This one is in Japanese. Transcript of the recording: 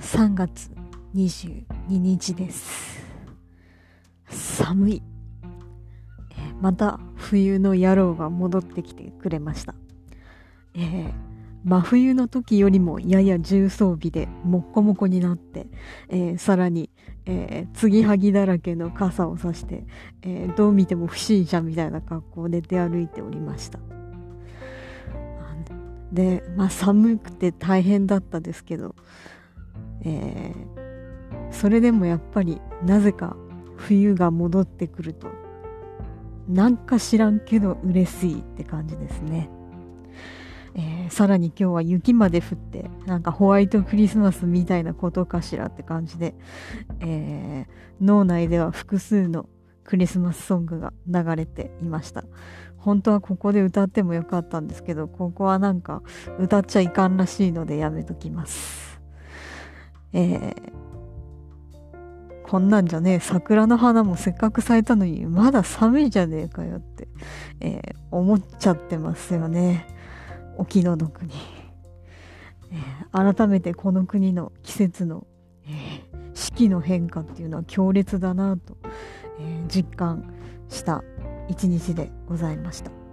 3月22日です。寒い。また冬の野郎が戻ってきてくれました、えー、真冬の時よりもやや重装備でもっこもこになって、えー、さらに、えー、継ぎはぎだらけの傘をさして、えー、どう見ても不審者みたいな格好で出歩いておりました。で、まあ、寒くて大変だったですけど、えー、それでもやっぱりなぜか冬が戻ってくるとなんか知らんけど嬉しいって感じですね、えー、さらに今日は雪まで降ってなんかホワイトクリスマスみたいなことかしらって感じで、えー、脳内では複数のクリスマスソングが流れていました。本当はここで歌ってもよかったんですけどここはなんか歌っちゃいかんらしいのでやめときます。えー、こんなんじゃねえ桜の花もせっかく咲いたのにまだ寒いじゃねえかよって、えー、思っちゃってますよね。お気の毒に、えー、改めてこの国の季節の、えー、四季の変化っていうのは強烈だなと、え実感した一日でございました。